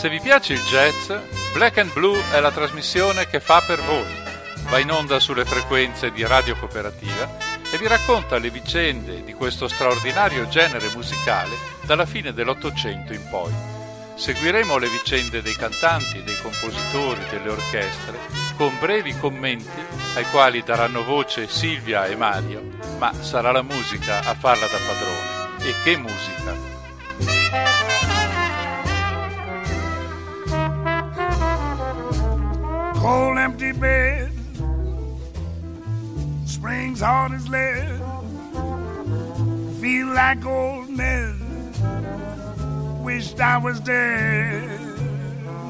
Se vi piace il jazz, Black and Blue è la trasmissione che fa per voi. Va in onda sulle frequenze di Radio Cooperativa e vi racconta le vicende di questo straordinario genere musicale dalla fine dell'Ottocento in poi. Seguiremo le vicende dei cantanti, dei compositori, delle orchestre, con brevi commenti ai quali daranno voce Silvia e Mario, ma sarà la musica a farla da padrone. E che musica! Cold empty bed, springs hard as lead, feel like old Ned. Wished I was dead.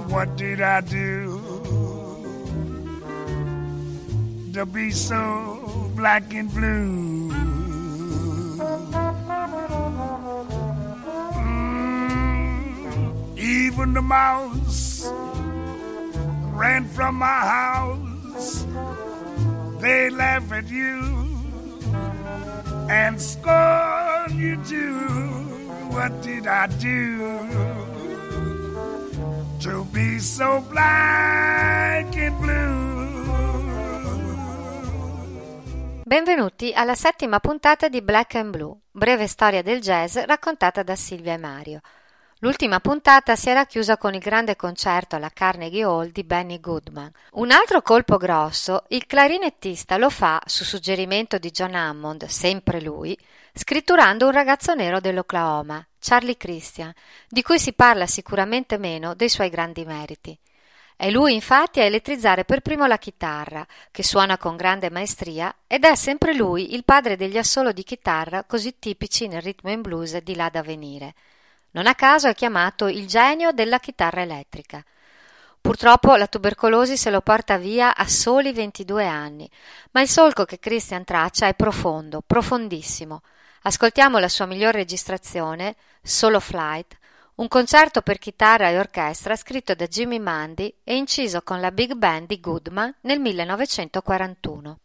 What did I do to be so black and blue? Mm, even the mouse ran from my house. They laugh at you and scorn you too. What did I do to be so black and blue? Benvenuti alla settima puntata di Black and Blue, breve storia del jazz raccontata da Silvia e Mario. L'ultima puntata si era chiusa con il grande concerto alla Carnegie Hall di Benny Goodman. Un altro colpo grosso il clarinettista lo fa, su suggerimento di John Hammond, sempre lui, scritturando un ragazzo nero dell'Oklahoma, Charlie Christian, di cui si parla sicuramente meno dei suoi grandi meriti. È lui infatti a elettrizzare per primo la chitarra, che suona con grande maestria, ed è sempre lui il padre degli assolo di chitarra così tipici nel ritmo in blues di là da venire. Non a caso è chiamato il genio della chitarra elettrica. Purtroppo la tubercolosi se lo porta via a soli 22 anni, ma il solco che Christian traccia è profondo, profondissimo. Ascoltiamo la sua miglior registrazione, Solo Flight, un concerto per chitarra e orchestra scritto da Jimmy Mundy e inciso con la big band di Goodman nel 1941.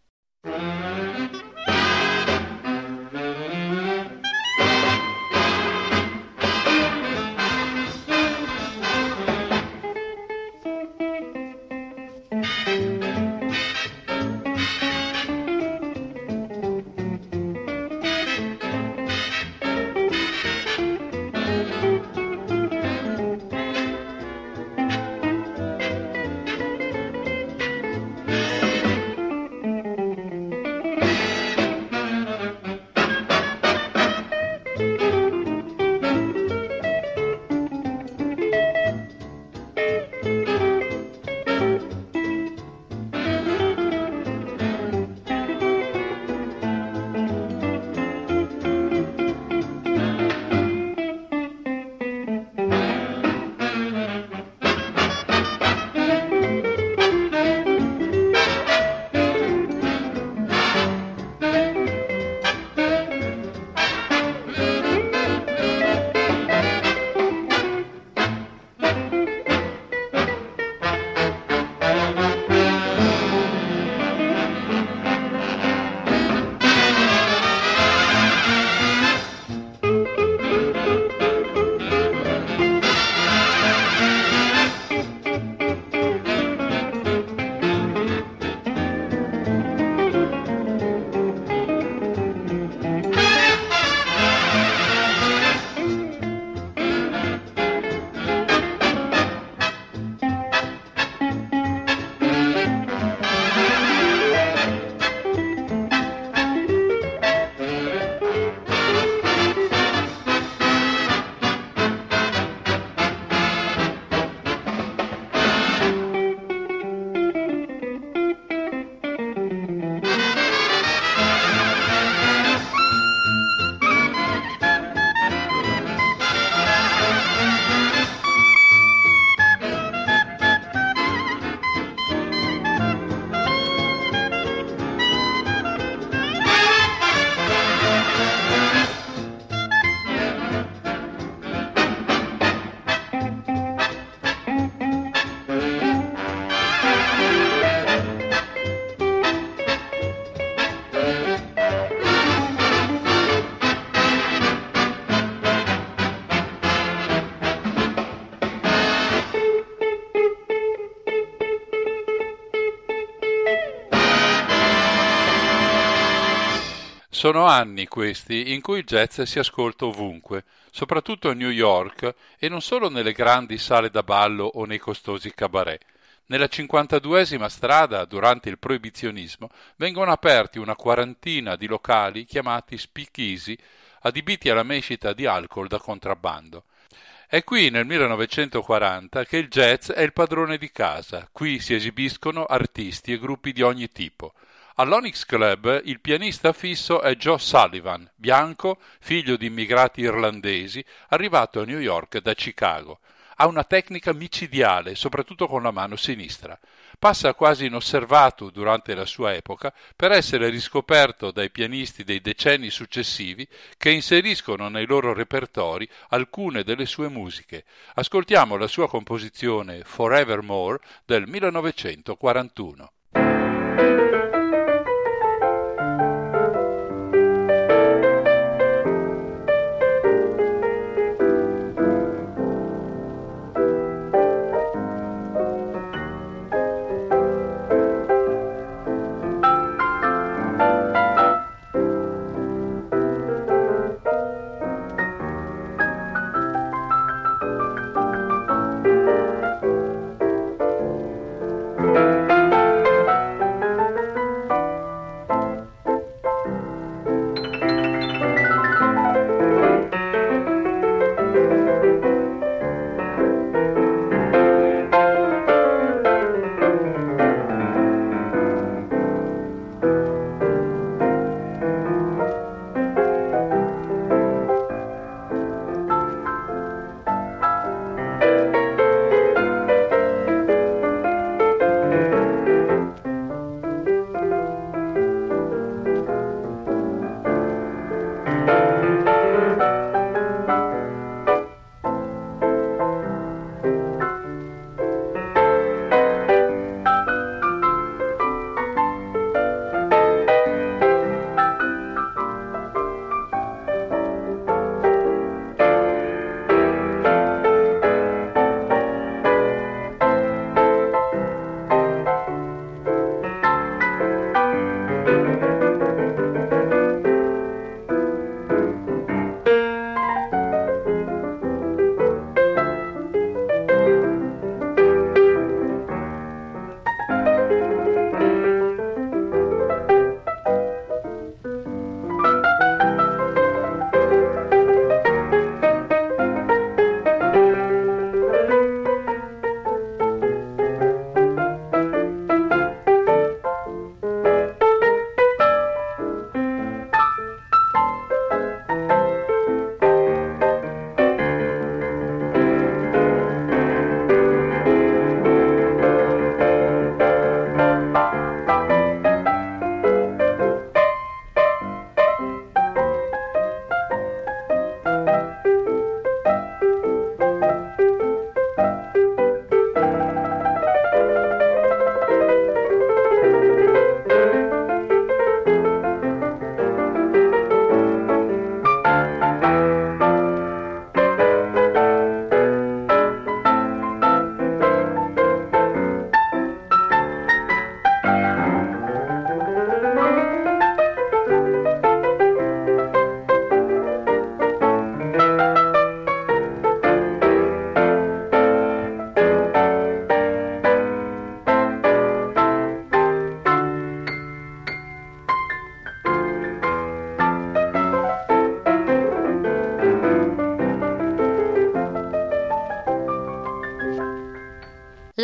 Sono anni questi in cui il jazz si ascolta ovunque, soprattutto a New York e non solo nelle grandi sale da ballo o nei costosi cabaret. Nella 52esima strada, durante il proibizionismo, vengono aperti una quarantina di locali chiamati speakeasy, adibiti alla mescita di alcol da contrabbando. È qui nel 1940 che il jazz è il padrone di casa. Qui si esibiscono artisti e gruppi di ogni tipo. All'Onyx Club il pianista fisso è Joe Sullivan, bianco, figlio di immigrati irlandesi, arrivato a New York da Chicago. Ha una tecnica micidiale, soprattutto con la mano sinistra. Passa quasi inosservato durante la sua epoca per essere riscoperto dai pianisti dei decenni successivi che inseriscono nei loro repertori alcune delle sue musiche. Ascoltiamo la sua composizione Forevermore del 1941.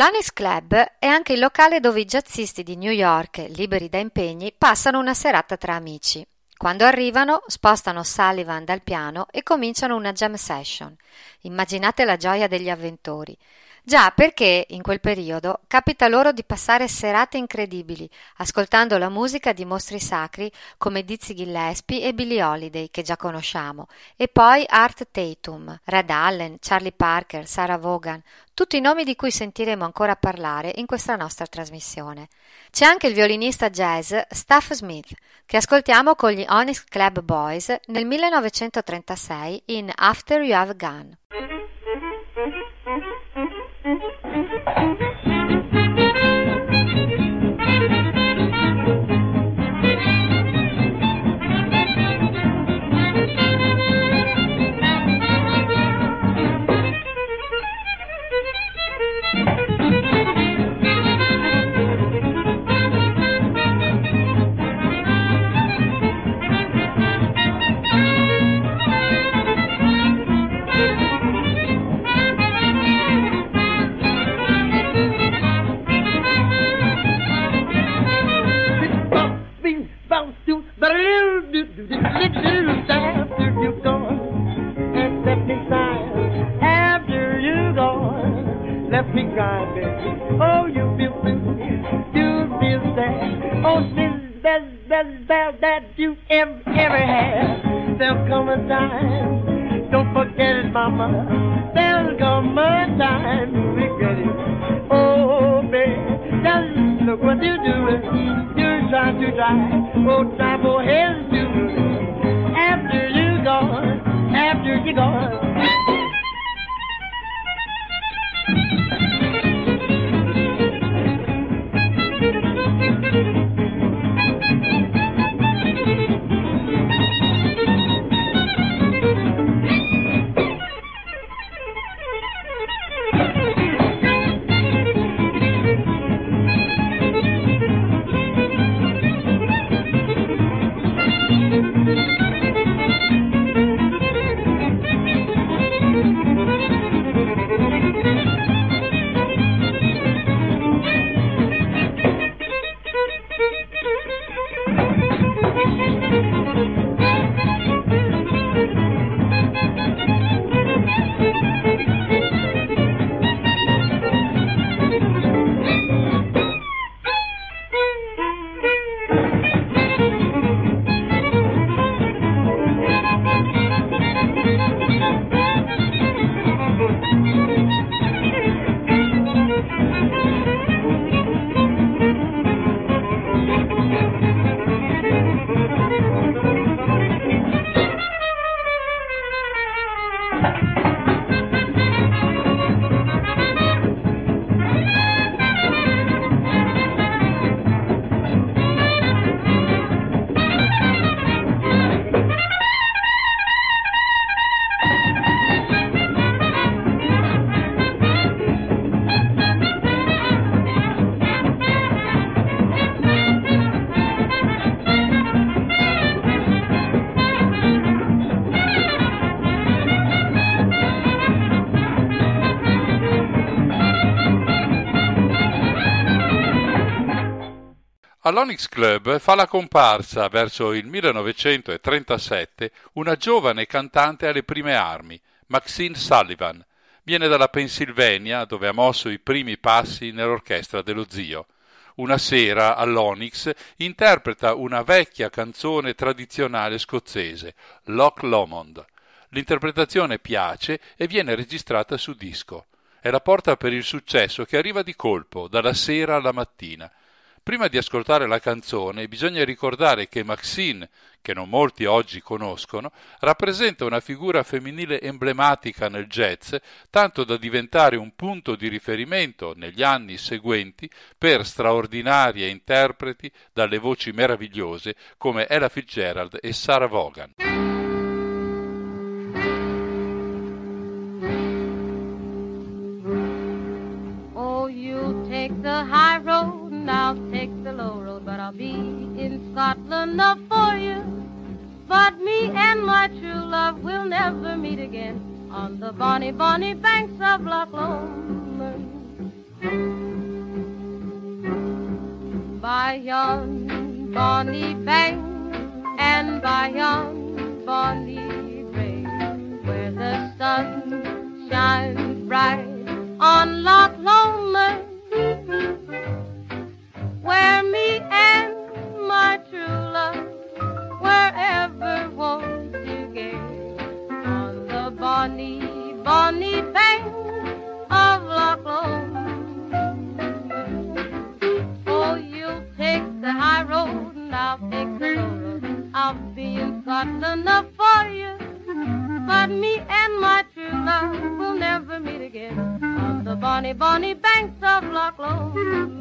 L'Onyx Club è anche il locale dove i jazzisti di New York, liberi da impegni, passano una serata tra amici. Quando arrivano, spostano Sullivan dal piano e cominciano una jam session. Immaginate la gioia degli avventori. Già perché in quel periodo capita loro di passare serate incredibili, ascoltando la musica di mostri sacri come Dizzy Gillespie e Billie Holiday, che già conosciamo, e poi Art Tatum, Red Allen, Charlie Parker, Sarah Vaughan, tutti i nomi di cui sentiremo ancora parlare in questa nostra trasmissione. C'è anche il violinista jazz Staff Smith, che ascoltiamo con gli Onyx Club Boys nel 1936 in After You Have Gone. to this little after you're gone, and let me sigh after you're gone. Left me cry, baby. Oh, you feel me, you feel sad. Oh, this best, best, best that you ever, ever had. There'll come a time, don't forget it, mama. There'll come a time to regret it. Oh, baby, just look what you're doing. You're trying to die. Oh, time will help you. All'Onyx Club fa la comparsa verso il 1937 una giovane cantante alle prime armi, Maxine Sullivan. Viene dalla Pennsylvania, dove ha mosso i primi passi nell'orchestra dello zio. Una sera all'Onyx interpreta una vecchia canzone tradizionale scozzese, Loch Lomond. L'interpretazione piace e viene registrata su disco. È la porta per il successo che arriva di colpo, dalla sera alla mattina. Prima di ascoltare la canzone bisogna ricordare che Maxine, che non molti oggi conoscono, rappresenta una figura femminile emblematica nel jazz, tanto da diventare un punto di riferimento negli anni seguenti per straordinarie interpreti dalle voci meravigliose come Ella Fitzgerald e Sarah Vaughan. Scotland enough for you. But me and my true love will never meet again on the bonny, bonny banks of Loch Lomond. By yon bonny bank and by yon bonny brae, where the sun shines bright on Loch Lomond on the bonny, bonny banks of Loch Lomond.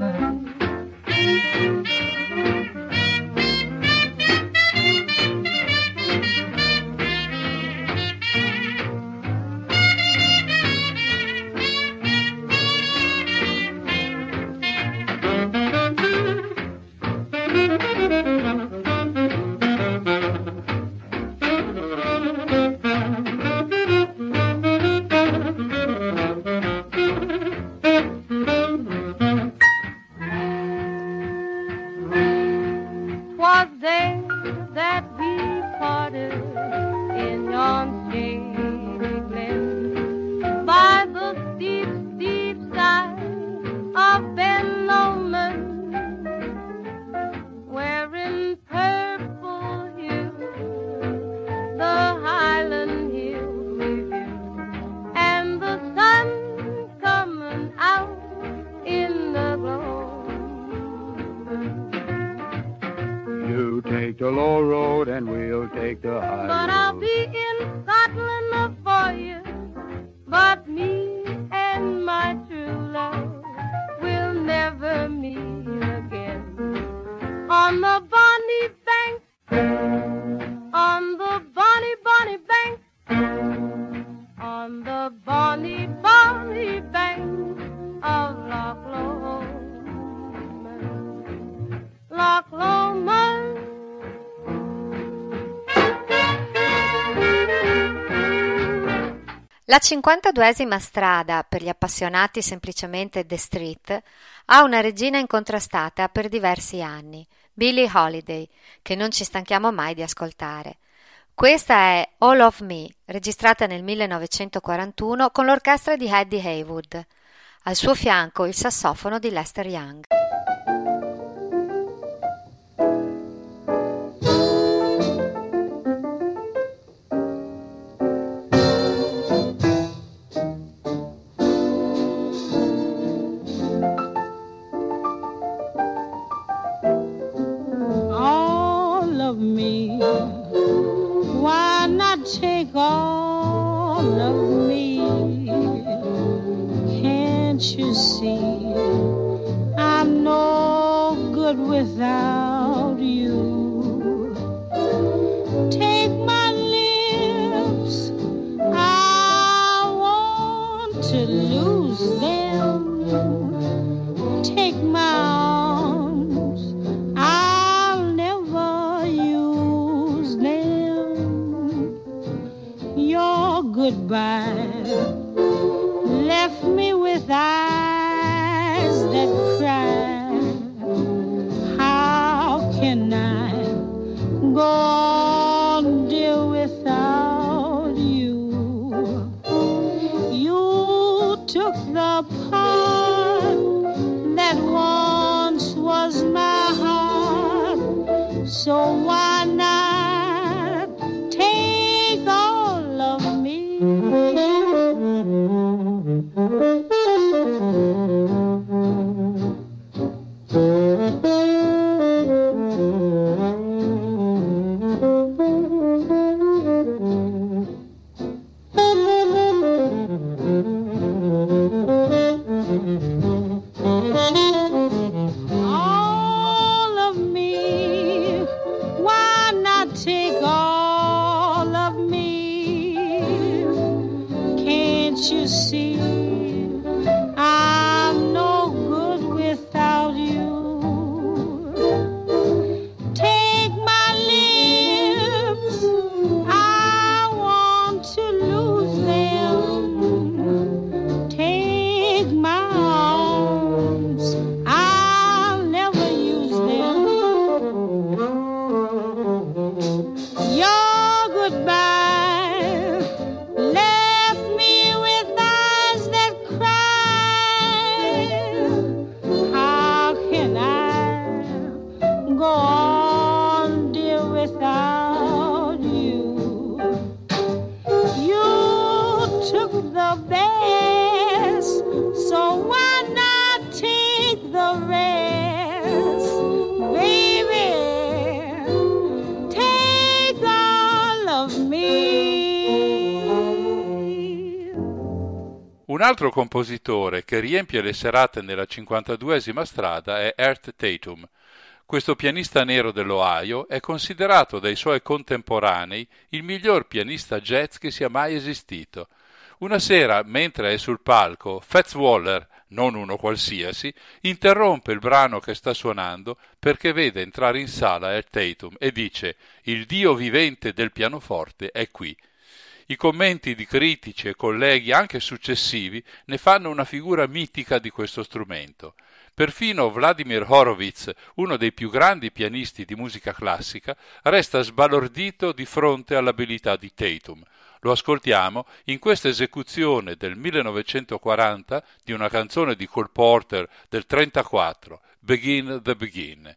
La 52esima strada, per gli appassionati semplicemente The Street, ha una regina incontrastata per diversi anni, Billie Holiday, che non ci stanchiamo mai di ascoltare. Questa è All of Me, registrata nel 1941 con l'orchestra di Eddie Haywood. Al suo fianco il sassofono di Lester Young. Altro compositore che riempie le serate nella 52esima strada è Art Tatum. Questo pianista nero dell'Ohio è considerato dai suoi contemporanei il miglior pianista jazz che sia mai esistito. Una sera, mentre è sul palco, Fats Waller, non uno qualsiasi, interrompe il brano che sta suonando perché vede entrare in sala Art Tatum e dice Il dio vivente del pianoforte è qui. I commenti di critici e colleghi anche successivi ne fanno una figura mitica di questo strumento. Perfino Vladimir Horowitz, uno dei più grandi pianisti di musica classica, resta sbalordito di fronte all'abilità di Tatum. Lo ascoltiamo in questa esecuzione del 1940 di una canzone di Cole Porter del 34, Begin the Begin.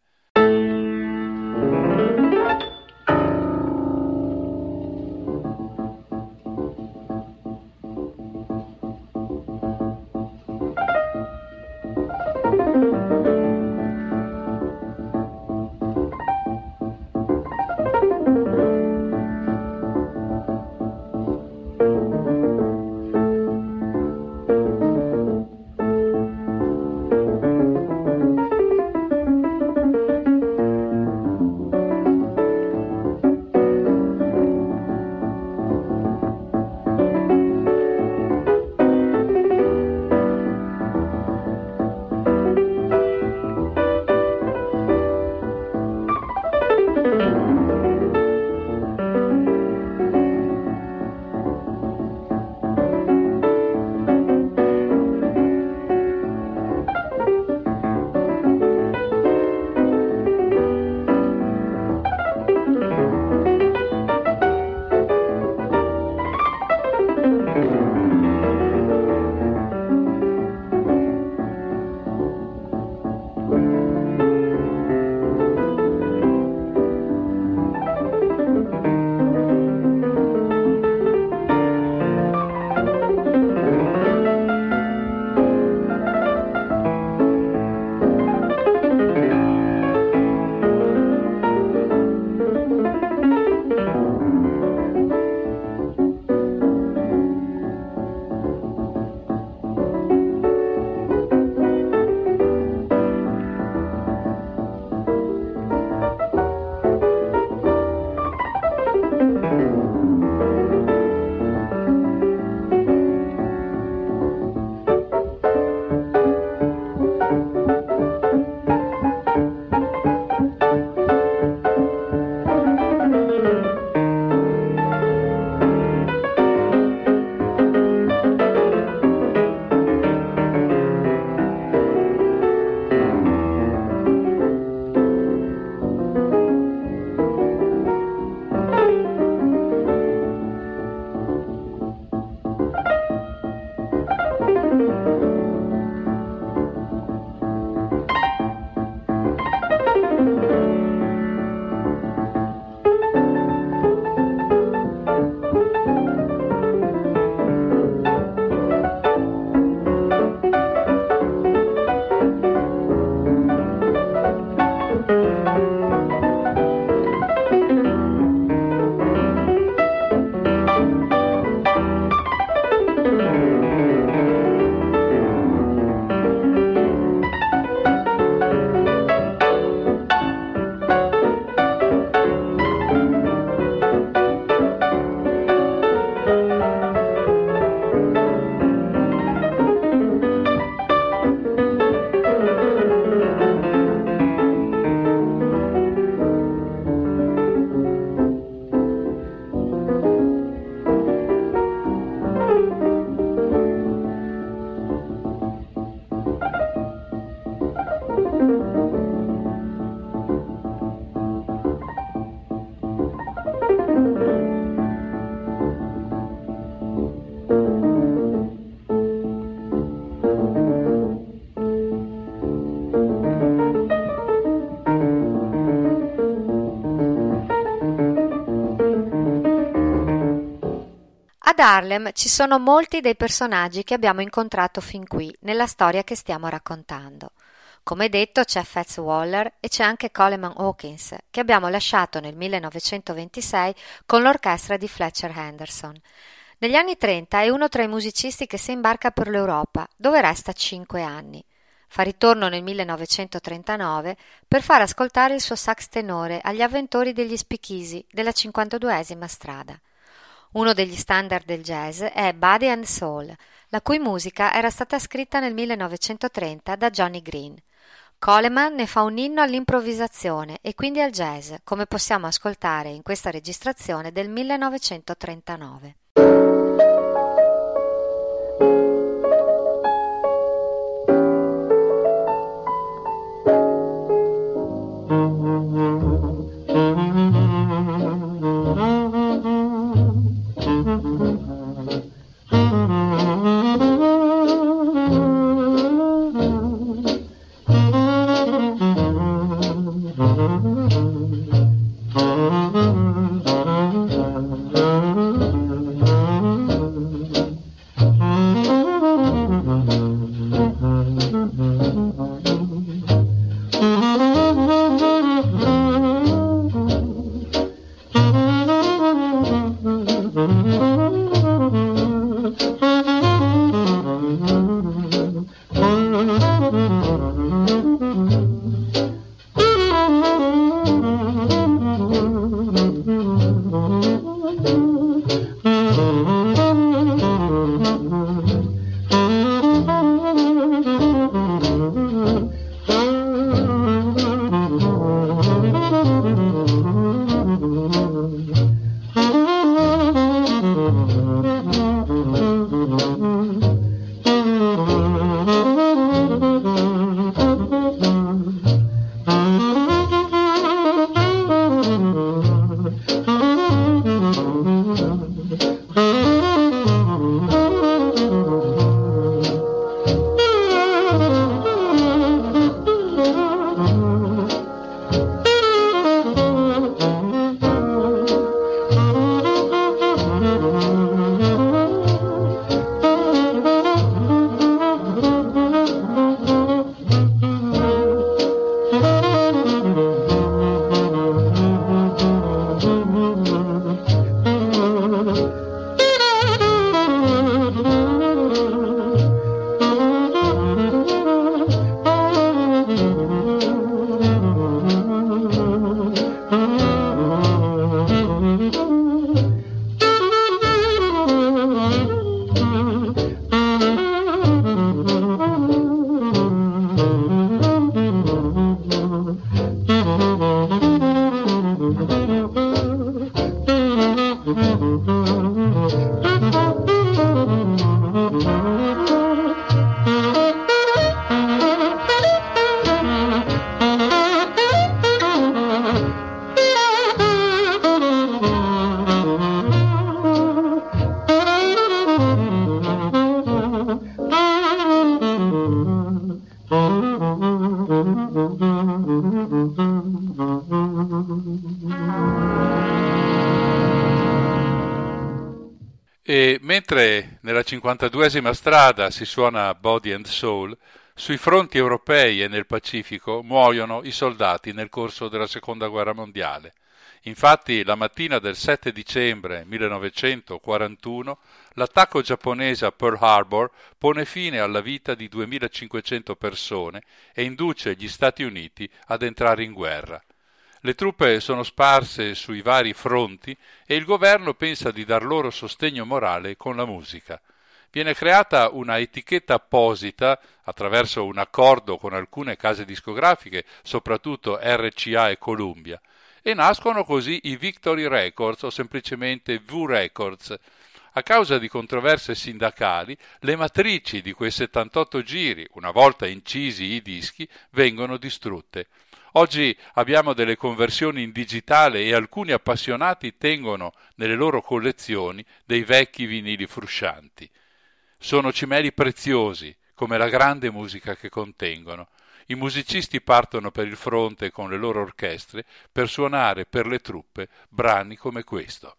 Harlem ci sono molti dei personaggi che abbiamo incontrato fin qui nella storia che stiamo raccontando. Come detto c'è Fats Waller e c'è anche Coleman Hawkins, che abbiamo lasciato nel 1926 con l'orchestra di Fletcher Henderson. Negli anni 30 è uno tra i musicisti che si imbarca per l'Europa, dove resta cinque anni. Fa ritorno nel 1939 per far ascoltare il suo sax tenore agli avventori degli Spichisi della 52esima strada. Uno degli standard del jazz è Body and Soul, la cui musica era stata scritta nel 1930 da Johnny Green. Coleman ne fa un inno all'improvvisazione e quindi al jazz, come possiamo ascoltare in questa registrazione del 1939. Mentre nella 52esima strada si suona Body and Soul, sui fronti europei e nel Pacifico muoiono i soldati nel corso della Seconda Guerra Mondiale. Infatti, la mattina del 7 dicembre 1941, l'attacco giapponese a Pearl Harbor pone fine alla vita di 2500 persone e induce gli Stati Uniti ad entrare in guerra. Le truppe sono sparse sui vari fronti e il governo pensa di dar loro sostegno morale con la musica. Viene creata una etichetta apposita attraverso un accordo con alcune case discografiche, soprattutto RCA e Columbia, e nascono così i Victory Records o semplicemente V Records. A causa di controversie sindacali, le matrici di quei 78 giri, una volta incisi i dischi, vengono distrutte. Oggi abbiamo delle conversioni in digitale e alcuni appassionati tengono nelle loro collezioni dei vecchi vinili fruscianti. Sono cimeli preziosi, come la grande musica che contengono. I musicisti partono per il fronte con le loro orchestre per suonare per le truppe brani come questo.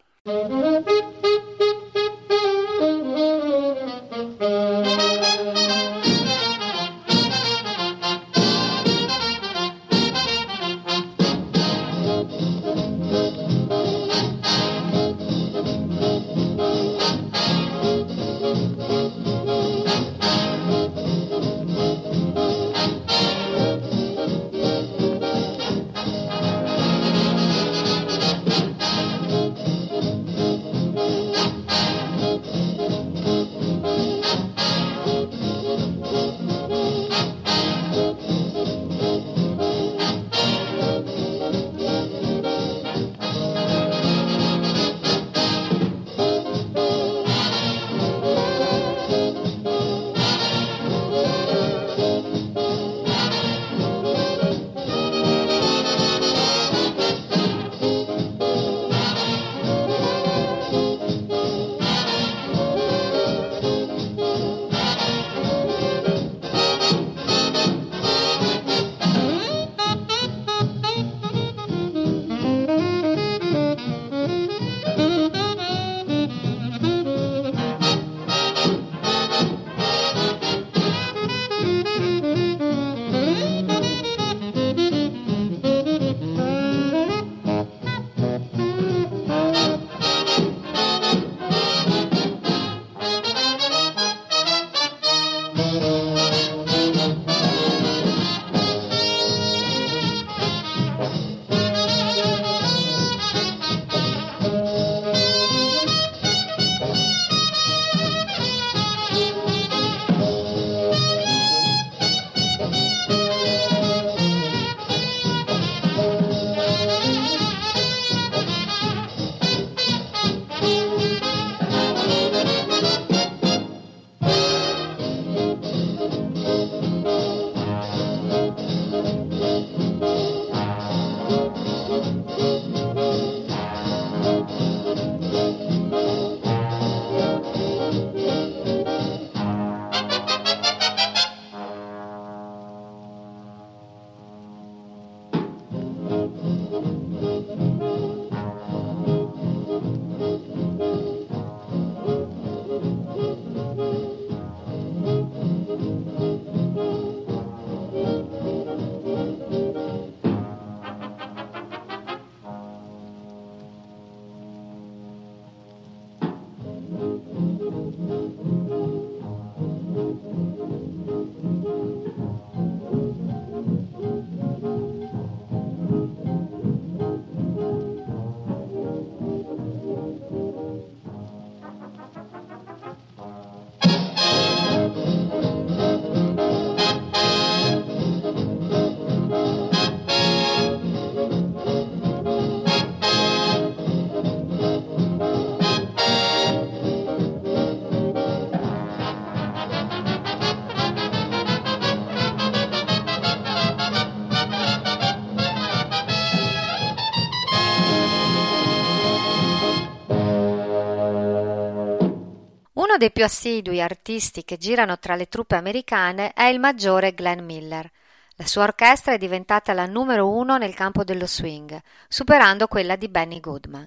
Dei più assidui artisti che girano tra le truppe americane è il maggiore Glenn Miller. La sua orchestra è diventata la numero uno nel campo dello swing, superando quella di Benny Goodman.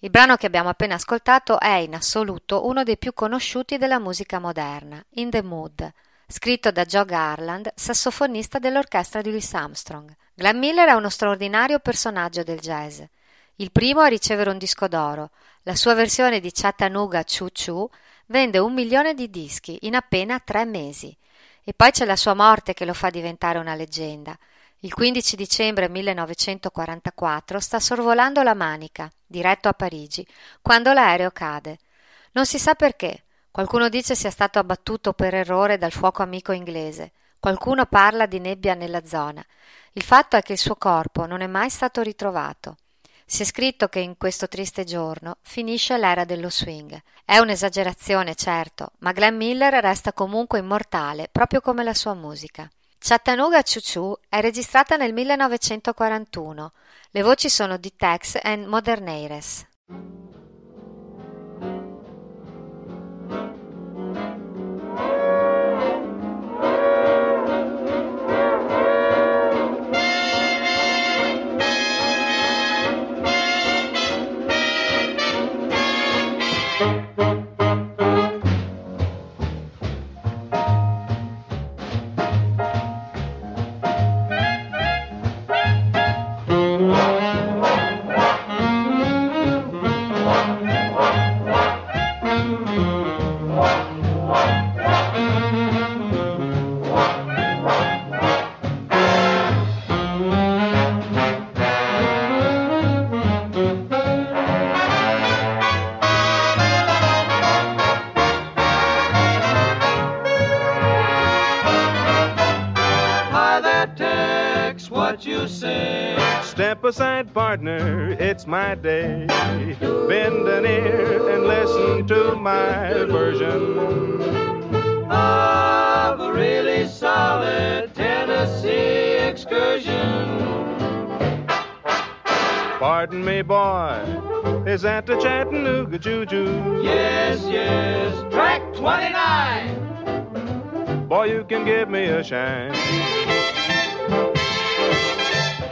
Il brano che abbiamo appena ascoltato è in assoluto uno dei più conosciuti della musica moderna, In the Mood, scritto da Joe Garland, sassofonista dell'orchestra di Louis Armstrong. Glenn Miller è uno straordinario personaggio del jazz. Il primo a ricevere un disco d'oro. La sua versione di Chattanooga Choo Choo vende un milione di dischi in appena tre mesi. E poi c'è la sua morte che lo fa diventare una leggenda. Il 15 dicembre 1944 sta sorvolando la Manica, diretto a Parigi, quando l'aereo cade. Non si sa perché. Qualcuno dice sia stato abbattuto per errore dal fuoco amico inglese. Qualcuno parla di nebbia nella zona. Il fatto è che il suo corpo non è mai stato ritrovato. Si è scritto che in questo triste giorno finisce l'era dello swing. È un'esagerazione, certo, ma Glenn Miller resta comunque immortale, proprio come la sua musica. Chattanooga Choo Choo è registrata nel 1941. Le voci sono di Tex e Moderneires. what Partner, it's my day. Bend an ear and listen to my version of a really solid Tennessee excursion. Pardon me, boy, is that the Chattanooga Choo? Yes, yes, track 29. Boy, you can give me a shine.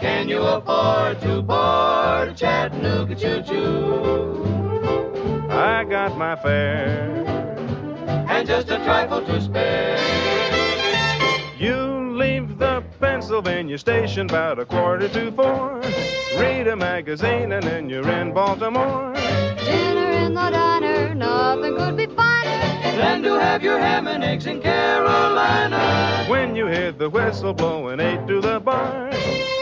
Can you afford to board a Chattanooga Choo Choo? I got my fare and just a trifle to spare. You leave the Pennsylvania station about a quarter to four. Read a magazine and then you're in Baltimore. Dinner in the diner, nothing could be finer than to have your ham and eggs in Carolina. When you hear the whistle blowing eight to the bar,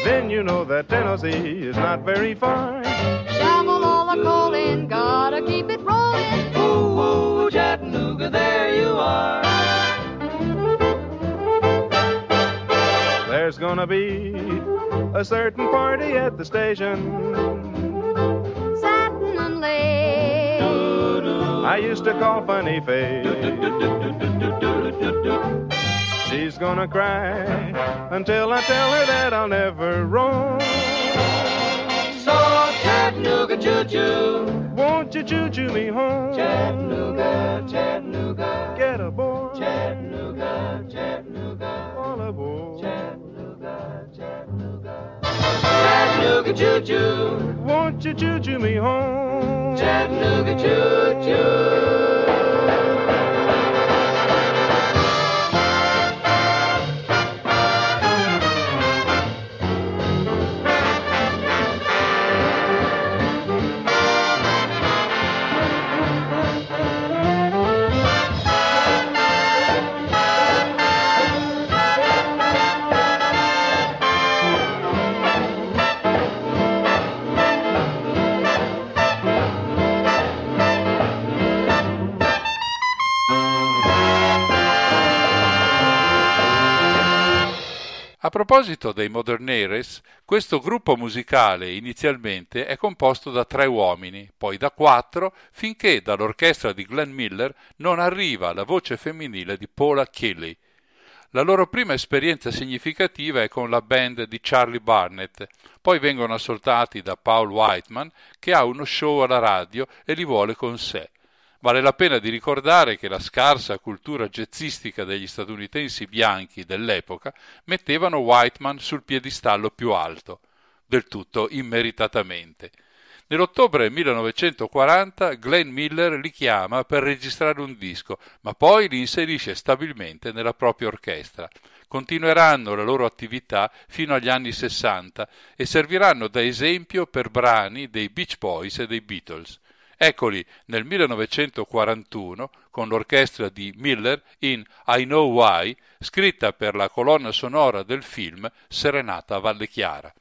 then you know that Tennessee is not very far. Shovel all the coal in, gotta keep it rolling. Ooh, ooh, Chattanooga, there you are. There's gonna be a certain party at the station. Satin and lace. I used to call Funny Face. She's gonna cry until I tell her that I'll never roam. So Chattanooga choo choo, won't you choo choo me home? Chattanooga, Chattanooga, get aboard. Chattanooga, Chattanooga, all aboard. Chattanooga choo choo, won't you choo choo me home? Chattanooga choo choo. A proposito dei Moderneres, questo gruppo musicale inizialmente è composto da tre uomini, poi da quattro, finché dall'orchestra di Glenn Miller non arriva la voce femminile di Paula Kelly. La loro prima esperienza significativa è con la band di Charlie Barnett, poi vengono ascoltati da Paul Whiteman che ha uno show alla radio e li vuole con sé. Vale la pena di ricordare che la scarsa cultura jazzistica degli statunitensi bianchi dell'epoca mettevano Whiteman sul piedistallo più alto, del tutto immeritatamente. Nell'ottobre 1940 Glenn Miller li chiama per registrare un disco, ma poi li inserisce stabilmente nella propria orchestra. Continueranno la loro attività fino agli anni 60 e serviranno da esempio per brani dei Beach Boys e dei Beatles. Eccoli nel 1941 con l'orchestra di Miller in I Know Why, scritta per la colonna sonora del film Serenata a Valle Chiara.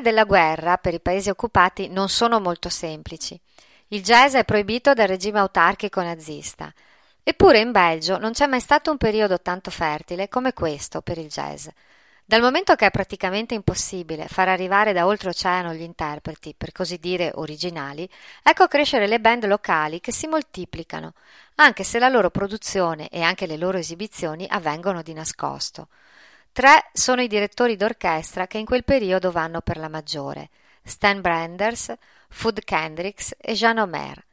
Anni della guerra per i paesi occupati non sono molto semplici. Il jazz è proibito dal regime autarchico nazista. Eppure in Belgio non c'è mai stato un periodo tanto fertile come questo per il jazz. Dal momento che è praticamente impossibile far arrivare da oltreoceano gli interpreti, per così dire originali, ecco crescere le band locali che si moltiplicano, anche se la loro produzione e anche le loro esibizioni avvengono di nascosto. Tre sono i direttori d'orchestra che in quel periodo vanno per la maggiore: Stan Branders, Fud Kendricks e Jean Omer,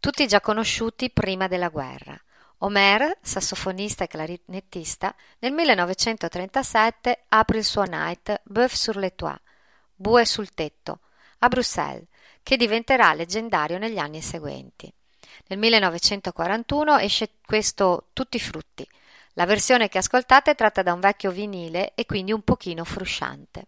tutti già conosciuti prima della guerra. Omer, sassofonista e clarinettista, nel 1937 apre il suo night Bœuf sur les toits, Bue sul tetto, a Bruxelles, che diventerà leggendario negli anni seguenti. Nel 1941 esce questo Tutti i frutti. La versione che ascoltate è tratta da un vecchio vinile e quindi un pochino frusciante.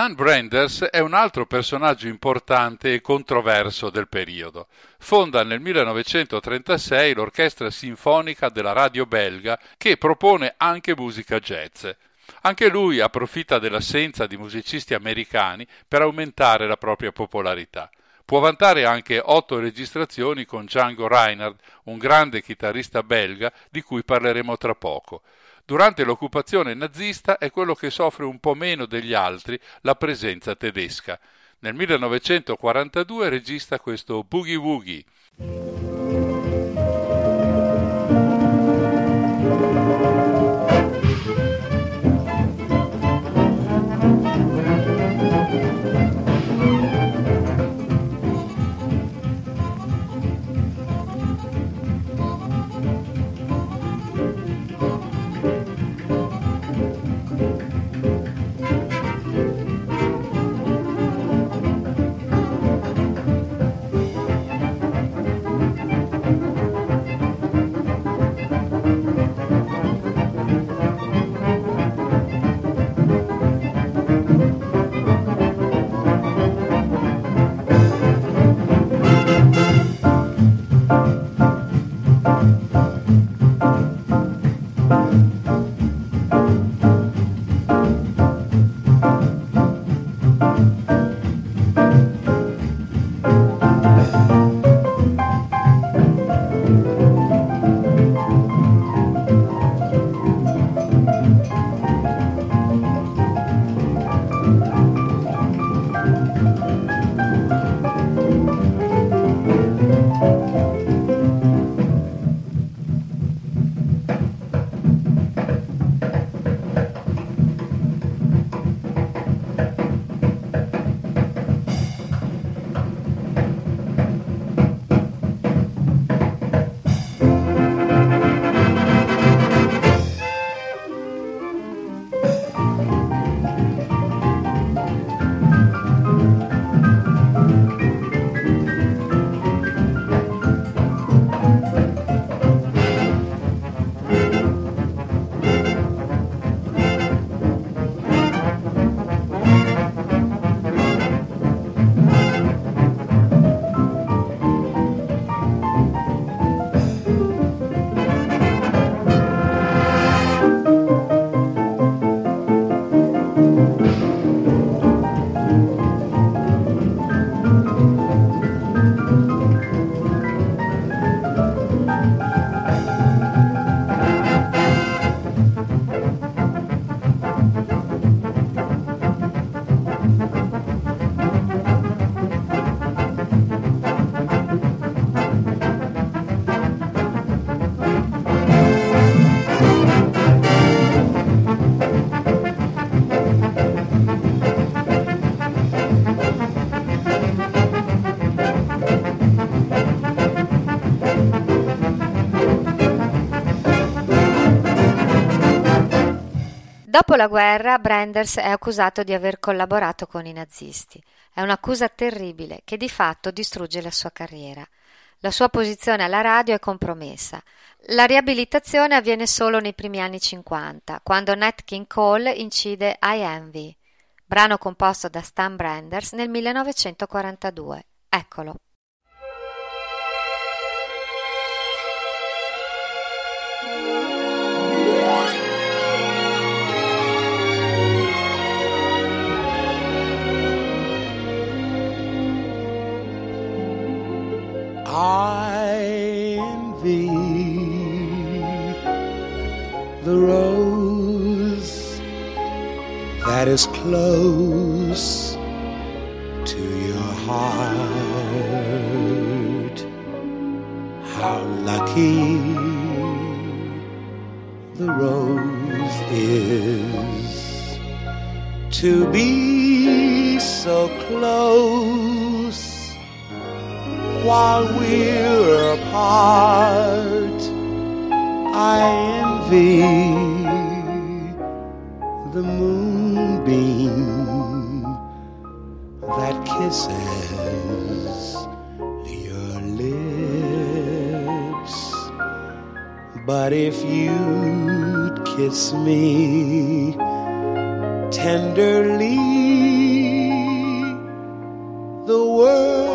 Stan Branders è un altro personaggio importante e controverso del periodo. Fonda nel 1936 l'Orchestra Sinfonica della radio belga che propone anche musica jazz. Anche lui approfitta dell'assenza di musicisti americani per aumentare la propria popolarità. Può vantare anche otto registrazioni con Django Reinhardt, un grande chitarrista belga di cui parleremo tra poco. Durante l'occupazione nazista è quello che soffre un po' meno degli altri la presenza tedesca. Nel 1942 registra questo Boogie Woogie. Dopo la guerra, Branders è accusato di aver collaborato con i nazisti. È un'accusa terribile che di fatto distrugge la sua carriera. La sua posizione alla radio è compromessa. La riabilitazione avviene solo nei primi anni 50, quando Nat King Cole incide I Envy, brano composto da Stan Branders nel 1942. Eccolo. I envy the rose that is close to your heart. How lucky the rose is to be so close while we're apart. I envy the moonbeam that kisses your lips. But if you'd kiss me, tenderly. The world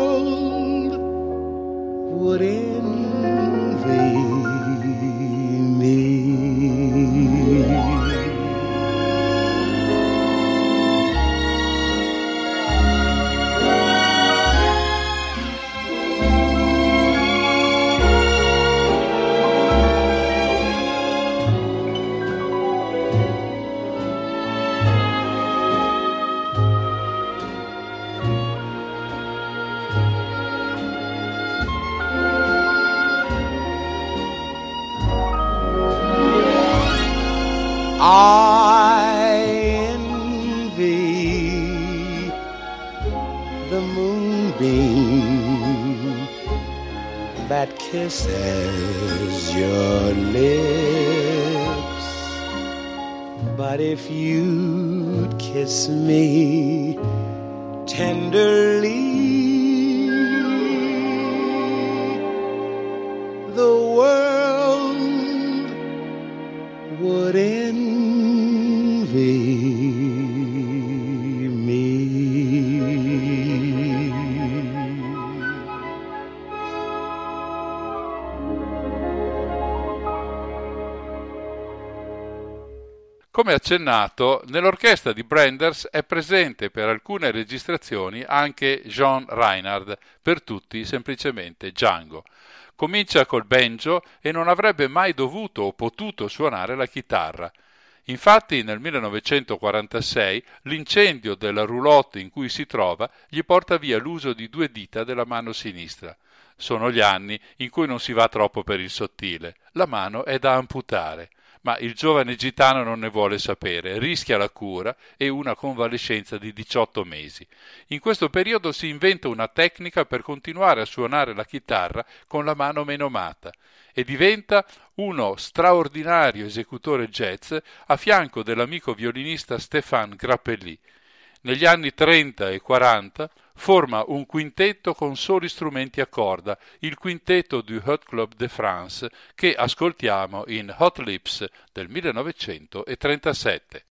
Come accennato, nell'orchestra di Brenders è presente per alcune registrazioni anche Jean Reinhard, per tutti semplicemente Django. Comincia col banjo e non avrebbe mai dovuto o potuto suonare la chitarra. Infatti nel 1946 l'incendio della roulotte in cui si trova gli porta via l'uso di due dita della mano sinistra. Sono gli anni in cui non si va troppo per il sottile. La mano è da amputare ma il giovane gitano non ne vuole sapere, rischia la cura e una convalescenza di 18 mesi. In questo periodo si inventa una tecnica per continuare a suonare la chitarra con la mano menomata e diventa uno straordinario esecutore jazz a fianco dell'amico violinista Stéphane Grappelli. Negli anni 30 e 40 forma un quintetto con soli strumenti a corda, il quintetto du Hot Club de France, che ascoltiamo in Hot Lips del 1937.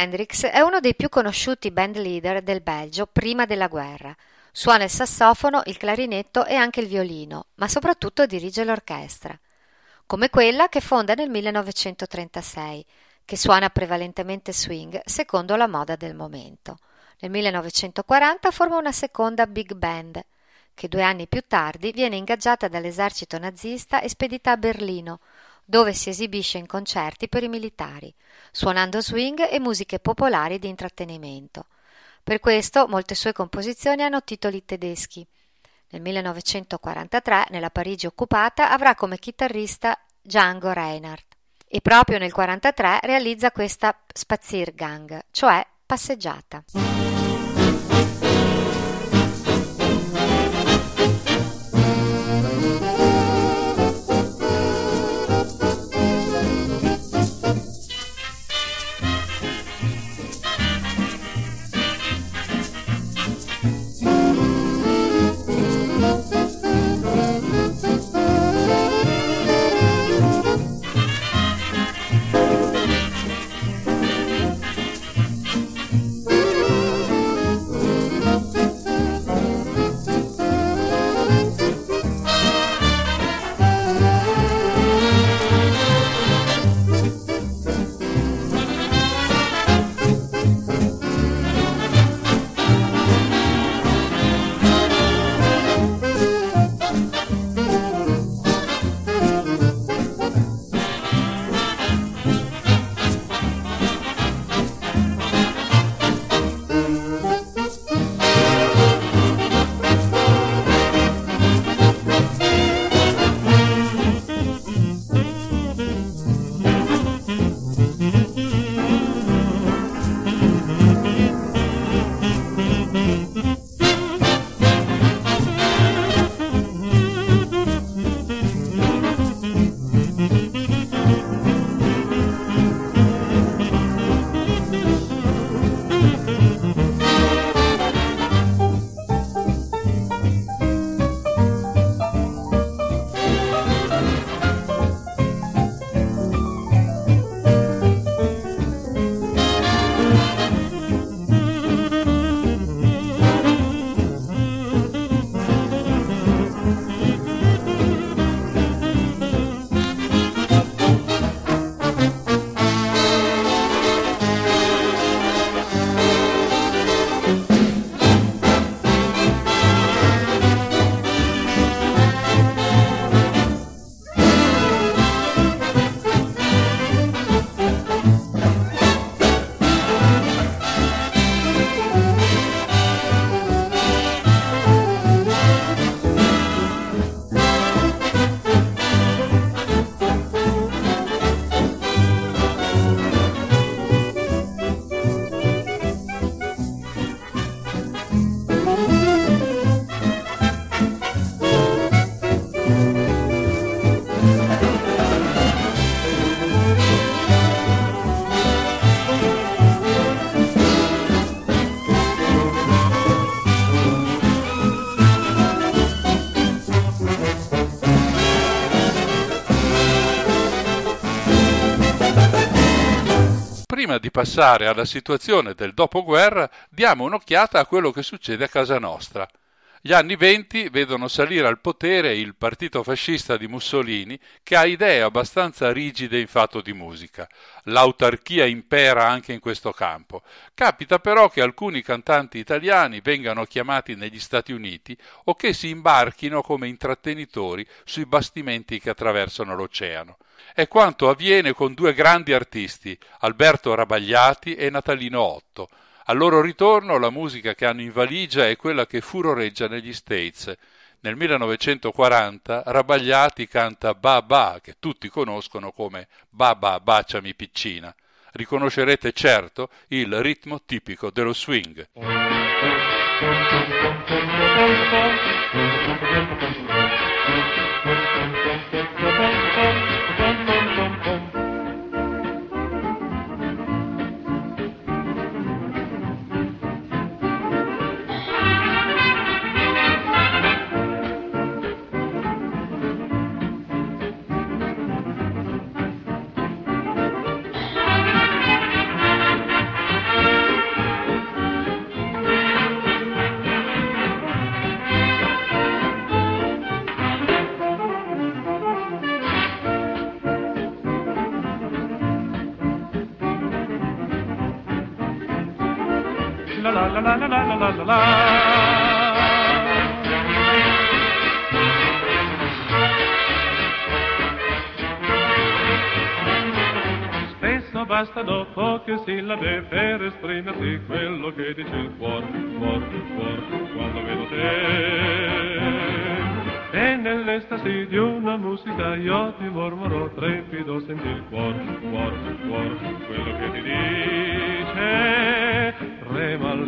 Kendricks è uno dei più conosciuti band leader del Belgio prima della guerra. Suona il sassofono, il clarinetto e anche il violino, ma soprattutto dirige l'orchestra, come quella che fonda nel 1936, che suona prevalentemente swing secondo la moda del momento. Nel 1940 forma una seconda big band, che due anni più tardi viene ingaggiata dall'esercito nazista e spedita a Berlino, dove si esibisce in concerti per i militari, suonando swing e musiche popolari di intrattenimento. Per questo molte sue composizioni hanno titoli tedeschi. Nel 1943, nella Parigi occupata, avrà come chitarrista Django Reinhardt e proprio nel 1943 realizza questa Spaziergang, cioè passeggiata. Di passare alla situazione del dopoguerra, diamo un'occhiata a quello che succede a casa nostra. Gli anni venti vedono salire al potere il partito fascista di Mussolini che ha idee abbastanza rigide in fatto di musica. L'autarchia impera anche in questo campo. Capita però che alcuni cantanti italiani vengano chiamati negli Stati Uniti o che si imbarchino come intrattenitori sui bastimenti che attraversano l'oceano è quanto avviene con due grandi artisti, Alberto Rabagliati e Natalino Otto. Al loro ritorno la musica che hanno in valigia è quella che furoreggia negli States. Nel 1940 Rabagliati canta Ba Ba, che tutti conoscono come Ba Ba Baciami Piccina. Riconoscerete certo il ritmo tipico dello swing. La la la la la la la. Spesso basta dopo che sillabe per esprimerti quello che dice il cuore, cuore, cuore, quando vedo te. E nell'estasi di una musica io ti mormorò trepido, senti il cuore, cuore, cuore, quello che ti dice.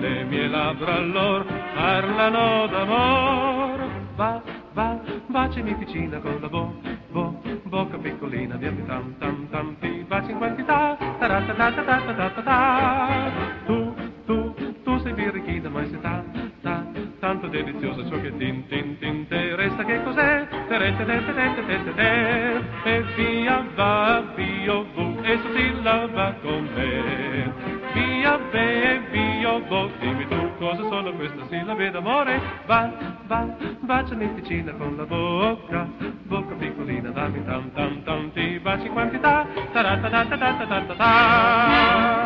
Le mie labbra allor, parlano d'amor. Va, va, bacimi vicina con la bo, bo, bocca piccolina, dimmi tam tam tam, ti baci in quantità, ta-ra-ta-ta-ta-ta-ta-ta. Tu, tu, tu sei birichina, ma sei ta, ta, tanto deliziosa ciò che tin tin te resta che cos'è? Te te te te te te te e via va via vu e sillaba con me. Vo, dimmi tu cosa sono queste sillabe d'amore? Va, va, baciami vicina con la bocca, bocca piccolina, dammi tam tam tam, ti baci quantità, ta-ra-ta-ta-ta-ta-ta-ta.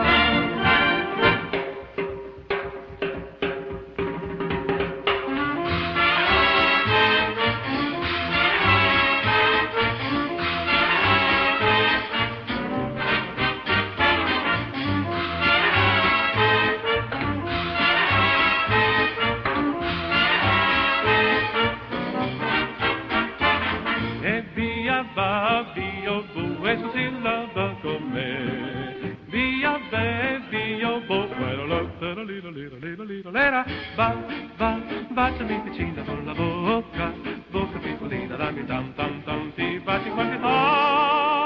Baciami vicina con la bocca, bocca piccolina, dammi tam tam tam, ti baci quanti fa.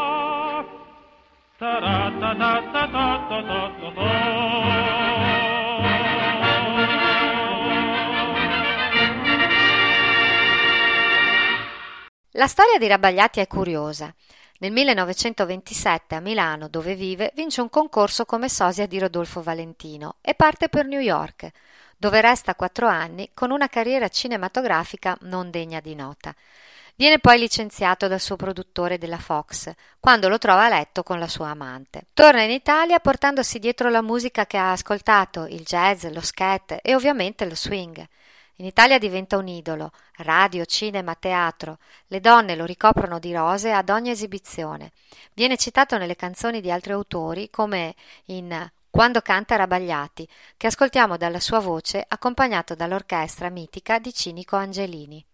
La storia di Rabagliati è curiosa. Nel 1927 a Milano, dove vive, vince un concorso come sosia di Rodolfo Valentino e parte per New York, dove resta quattro anni con una carriera cinematografica non degna di nota. Viene poi licenziato dal suo produttore della Fox, quando lo trova a letto con la sua amante. Torna in Italia portandosi dietro la musica che ha ascoltato, il jazz, lo scat e ovviamente lo swing. In Italia diventa un idolo, radio, cinema, teatro. Le donne lo ricoprono di rose ad ogni esibizione. Viene citato nelle canzoni di altri autori come in Quando canta Rabagliati, che ascoltiamo dalla sua voce accompagnato dall'orchestra mitica di Cinico Angelini.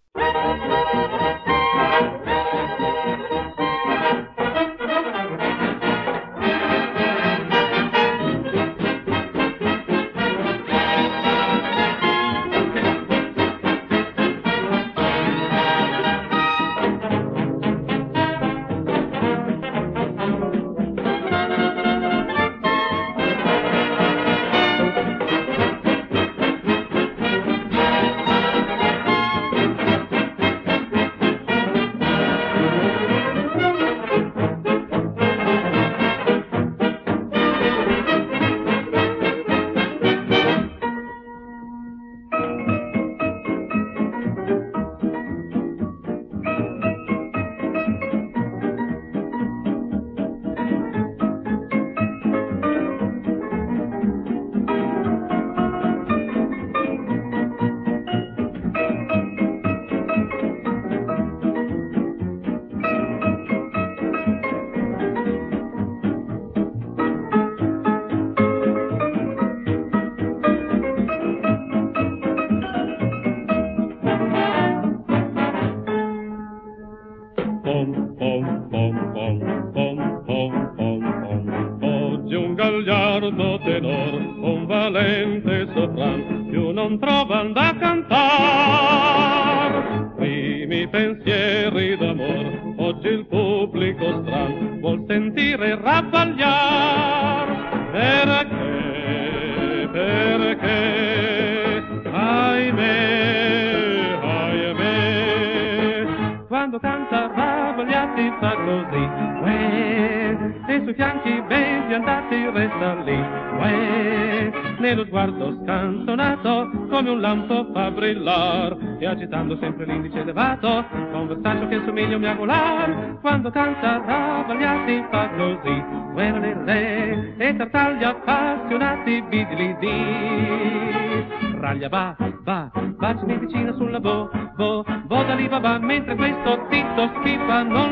Brillar e agitando sempre l'indice elevato con versaggio che somiglia a un miagolar quando canta travagliati fa così. Le, le, e tartagli appassionati bidili di. Raglia va, va, bacini vicino sulla bo, bo, bo da lì va, va mentre questo titto schifa non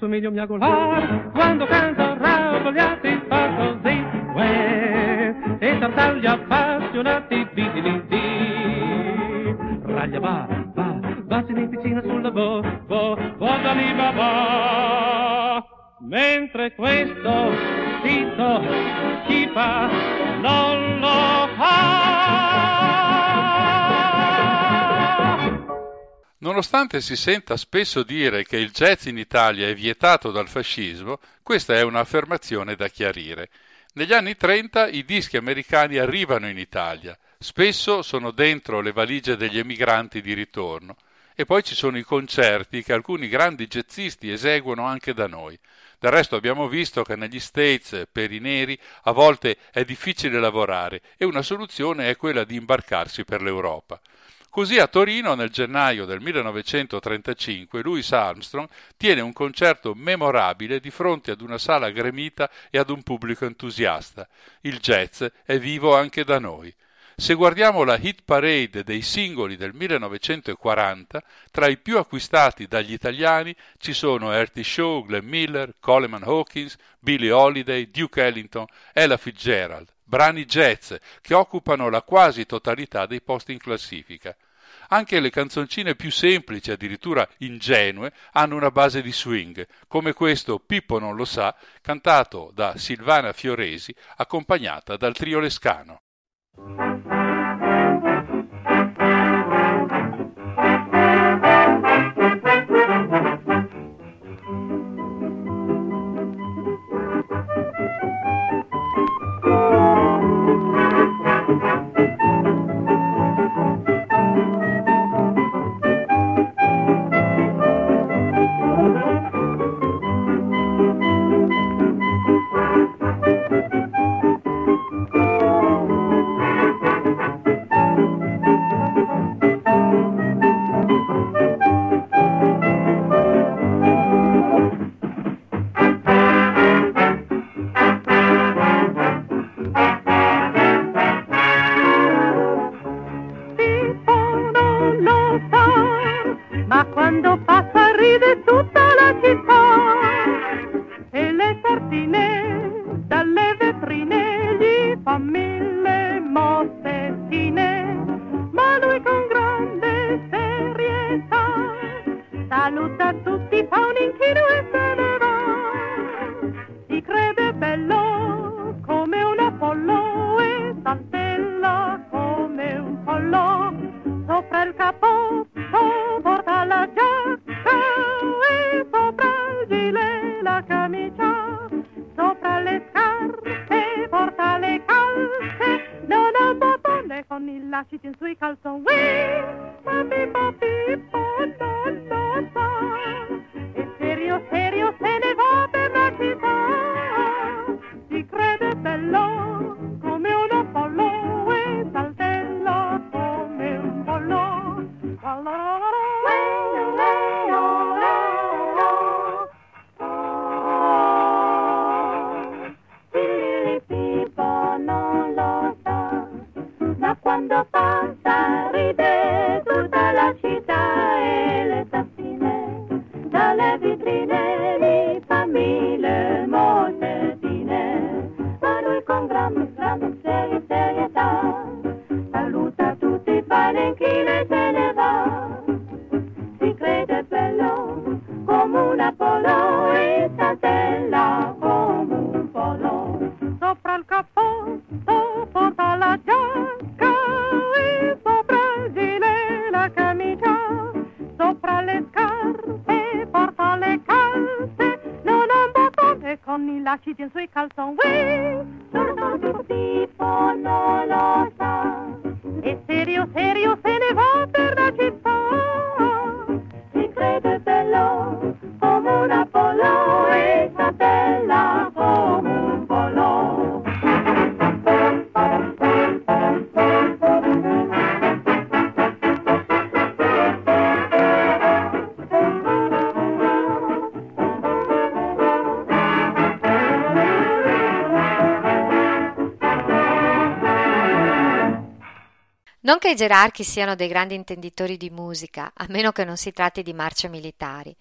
che somiglia a un miagolar, quando canta ravogliati fa così, uè, e tartagli appassionati, di di di. Raglia va, va, va, si vicina sulla bo, bo, bo da. Mentre questo Nonostante si senta spesso dire che il jazz in Italia è vietato dal fascismo, questa è un'affermazione da chiarire. Negli anni 30 i dischi americani arrivano in Italia, spesso sono dentro le valigie degli emigranti di ritorno, e poi ci sono i concerti che alcuni grandi jazzisti eseguono anche da noi. Del resto abbiamo visto che negli States per i neri a volte è difficile lavorare e una soluzione è quella di imbarcarsi per l'Europa. Così a Torino nel gennaio del 1935 Louis Armstrong tiene un concerto memorabile di fronte ad una sala gremita e ad un pubblico entusiasta. Il jazz è vivo anche da noi. Se guardiamo la hit parade dei singoli del 1940, tra i più acquistati dagli italiani ci sono Ertie Shaw, Glenn Miller, Coleman Hawkins, Billie Holiday, Duke Ellington, Ella Fitzgerald, brani jazz che occupano la quasi totalità dei posti in classifica. Anche le canzoncine più semplici, addirittura ingenue, hanno una base di swing, come questo Pippo non lo sa, cantato da Silvana Fioresi, accompagnata dal trio Lescano. Non che i gerarchi siano dei grandi intenditori di musica, a meno che non si tratti di marce militari.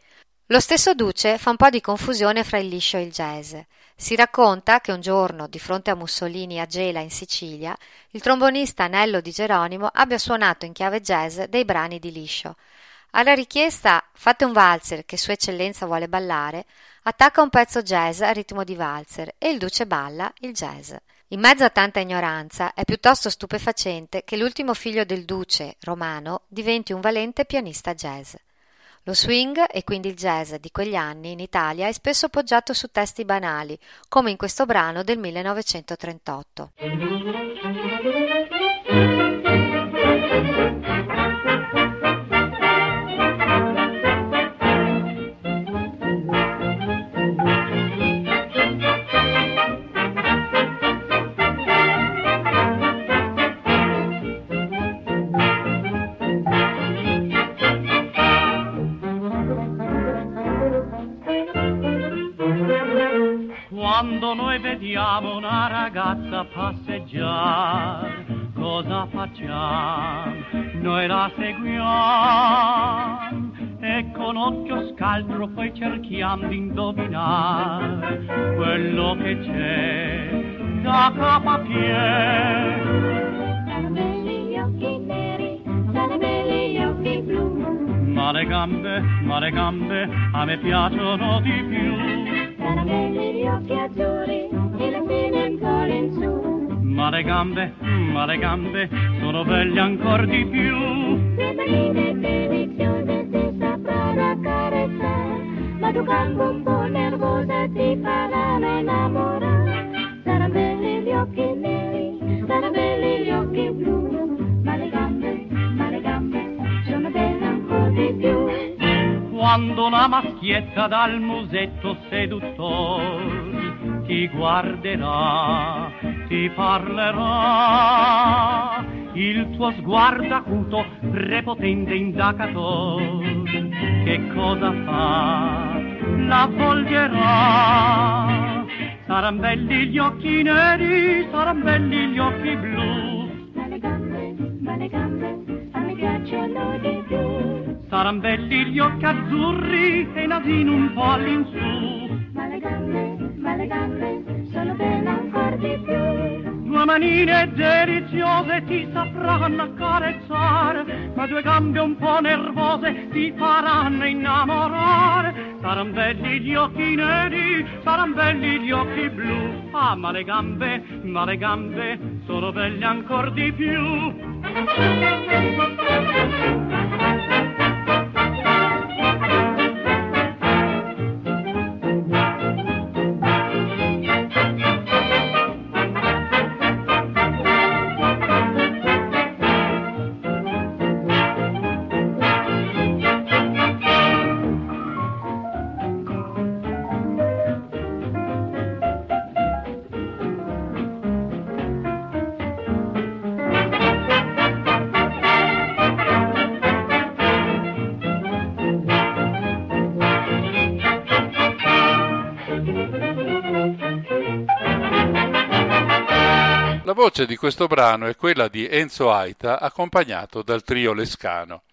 Lo stesso Duce fa un po' di confusione fra il liscio e il jazz. Si racconta che un giorno, di fronte a Mussolini a Gela in Sicilia, il trombonista Nello di Geronimo abbia suonato in chiave jazz dei brani di liscio. Alla richiesta fate un valzer che Sua Eccellenza vuole ballare, attacca un pezzo jazz a ritmo di valzer e il Duce balla il jazz. In mezzo a tanta ignoranza è piuttosto stupefacente che l'ultimo figlio del duce, Romano, diventi un valente pianista jazz. Lo swing e quindi il jazz di quegli anni in Italia è spesso poggiato su testi banali, come in questo brano del 1938. Quando noi vediamo una ragazza passeggiare, cosa facciamo? Noi la seguiamo e con occhio scaltro poi cerchiamo di indovinare quello che c'è da capo a piedi. Ma le gambe, ma le gambe a me piacciono di più. Belli gli occhi azzurri e le spine ancora in su. Ma le gambe, ma le gambe sono belle ancor di più. Le manine deliziose ti sapranno accarezzare, ma tu gambo un po' nervosa ti faranno innamorare. Quando una maschietta dal musetto seduttore ti guarderà, ti parlerà, il tuo sguardo acuto, prepotente indagatore, che cosa fa? La volgerà. Saran belli gli occhi neri, saran belli gli occhi blu. Ma le gambe, ma le gambe a me piacciono di più. Saran belli gli occhi azzurri e il nasino un po' all'insù. Ma le gambe, ma le gambe sono belle ancora di più. Due manine deliziose ti sapranno accarezzare, ma due gambe un po' nervose ti faranno innamorare. Saran belli gli occhi neri, saran belli gli occhi blu. Ah, ma le gambe, ma le gambe sono belle ancor di più. Voce di questo brano è quella di Enzo Aita accompagnato dal trio Lescano.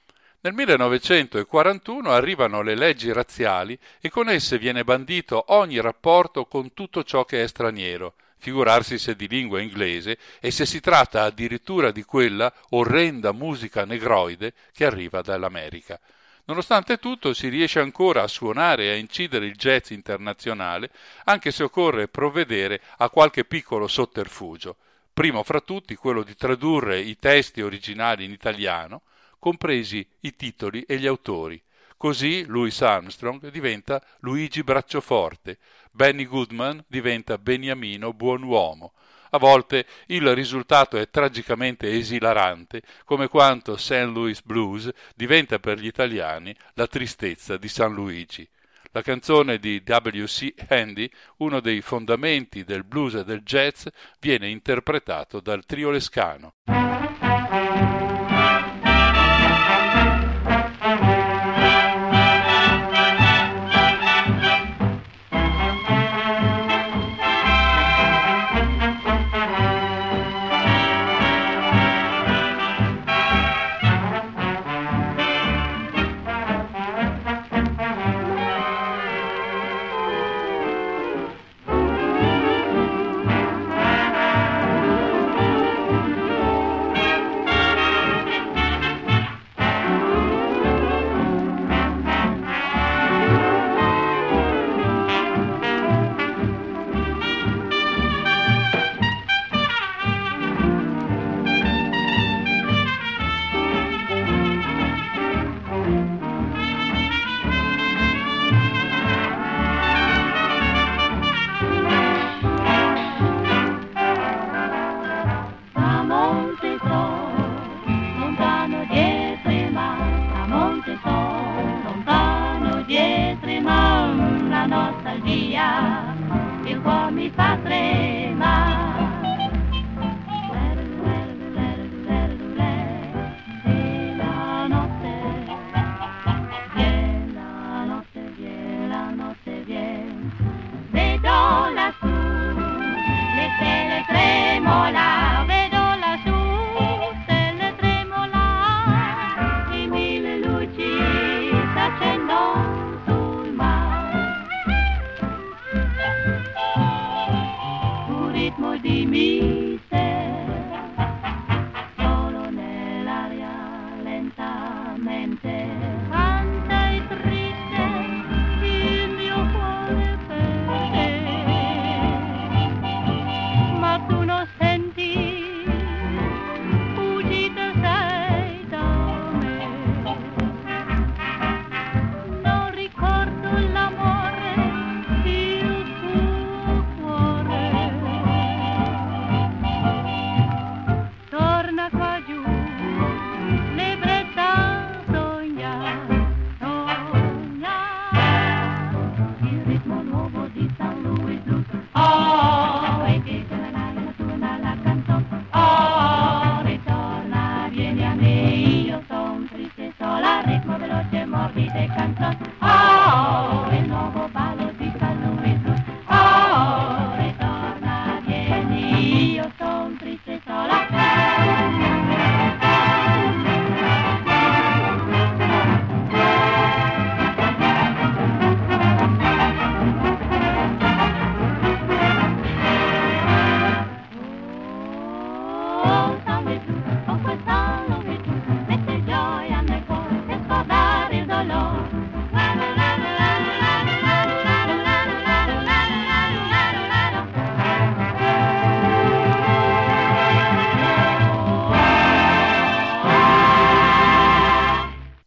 Nel 1941 arrivano le leggi razziali e con esse viene bandito ogni rapporto con tutto ciò che è straniero, figurarsi se di lingua inglese e se si tratta addirittura di quella orrenda musica negroide che arriva dall'America. Nonostante tutto si riesce ancora a suonare e a incidere il jazz internazionale, anche se occorre provvedere a qualche piccolo sotterfugio, primo fra tutti quello di tradurre i testi originali in italiano, compresi i titoli e gli autori, Così Louis Armstrong diventa Luigi Braccioforte, Benny Goodman diventa Beniamino Buonuomo. A volte il risultato è tragicamente esilarante, come quando St. Louis Blues diventa per gli italiani la tristezza di San Luigi. La canzone di W.C. Handy, uno dei fondamenti del blues e del jazz, viene interpretato dal trio Lescano.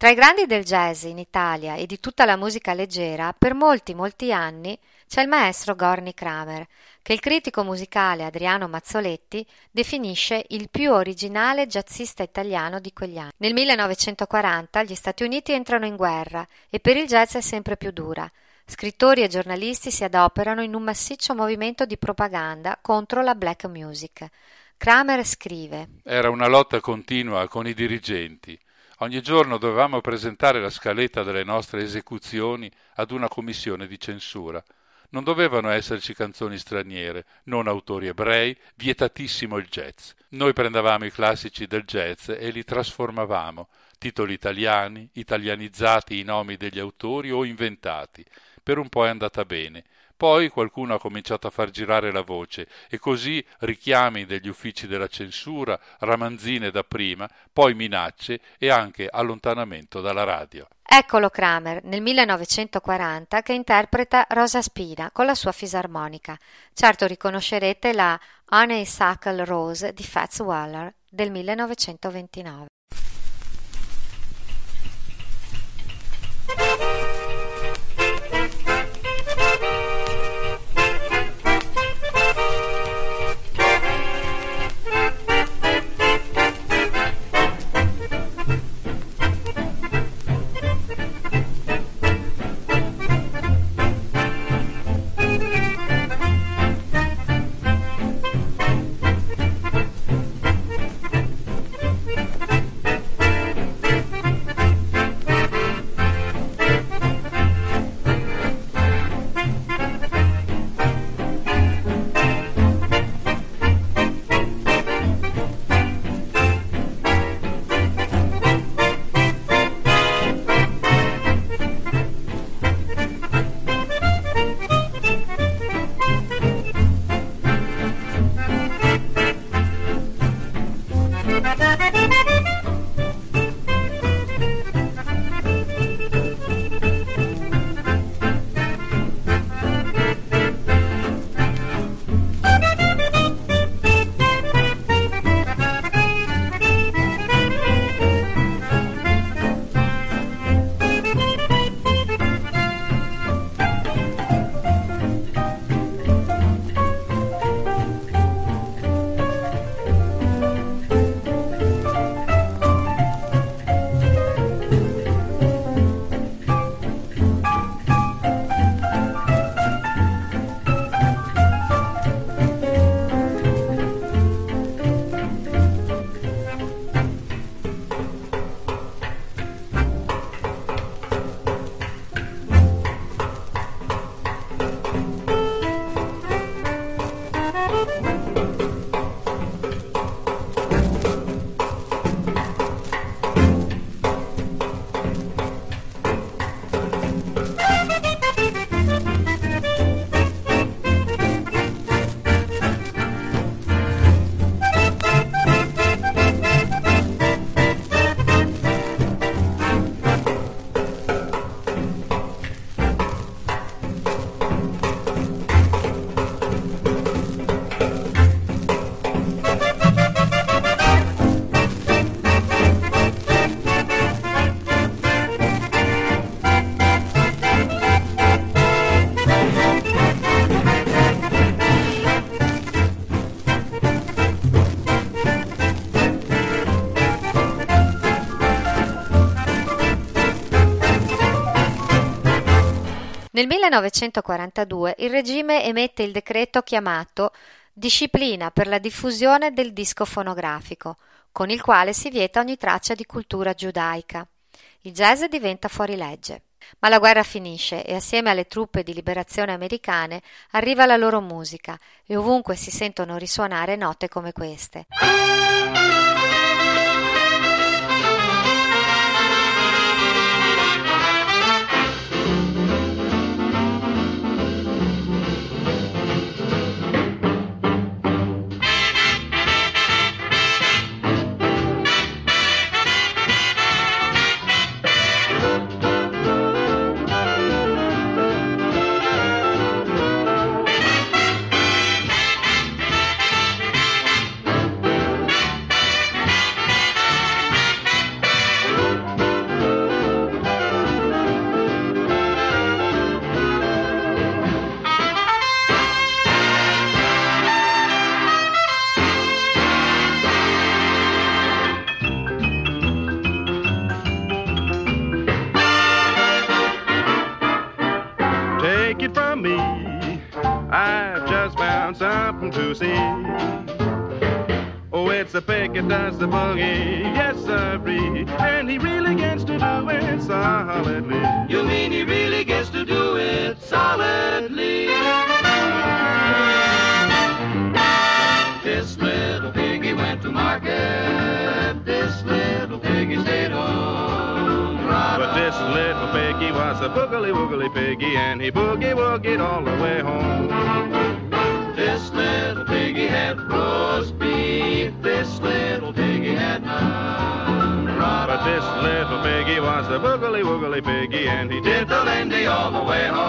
Tra i grandi del jazz in Italia e di tutta la musica leggera, per molti, molti anni c'è il maestro Gorny Kramer, che il critico musicale Adriano Mazzoletti definisce il più originale jazzista italiano di quegli anni. Nel 1940 gli Stati Uniti entrano in guerra e per il jazz è sempre più dura. Scrittori e giornalisti si adoperano in un massiccio movimento di propaganda contro la black music. Kramer scrive Era una lotta continua con i dirigenti. Ogni giorno dovevamo presentare la scaletta delle nostre esecuzioni ad una commissione di censura. Non dovevano esserci canzoni straniere, non autori ebrei, vietatissimo il jazz. Noi prendevamo i classici del jazz e li trasformavamo, titoli italiani, italianizzati i nomi degli autori o inventati. Per un po' è andata bene. Poi qualcuno ha cominciato a far girare la voce e così richiami degli uffici della censura, ramanzine dapprima, poi minacce e anche allontanamento dalla radio. Eccolo Kramer nel 1940 che interpreta Rosa Spina con la sua fisarmonica. Certo riconoscerete la Honeysuckle Rose di Fats Waller del 1929. Nel 1942 il regime emette il decreto chiamato Disciplina per la diffusione del disco fonografico, con il quale si vieta ogni traccia di cultura giudaica. Il jazz diventa fuori legge. Ma la guerra finisce e assieme alle truppe di liberazione americane arriva la loro musica e ovunque si sentono risuonare note come queste. Boogly piggy, and he did the lindy all the way home.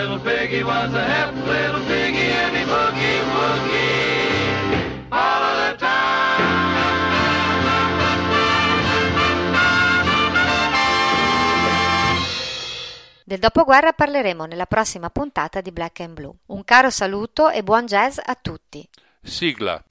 Little piggy was a hep little piggy and he boogie woogie all of the Del dopoguerra parleremo nella prossima puntata di Black and Blue. Un caro saluto e buon jazz a tutti. Sigla.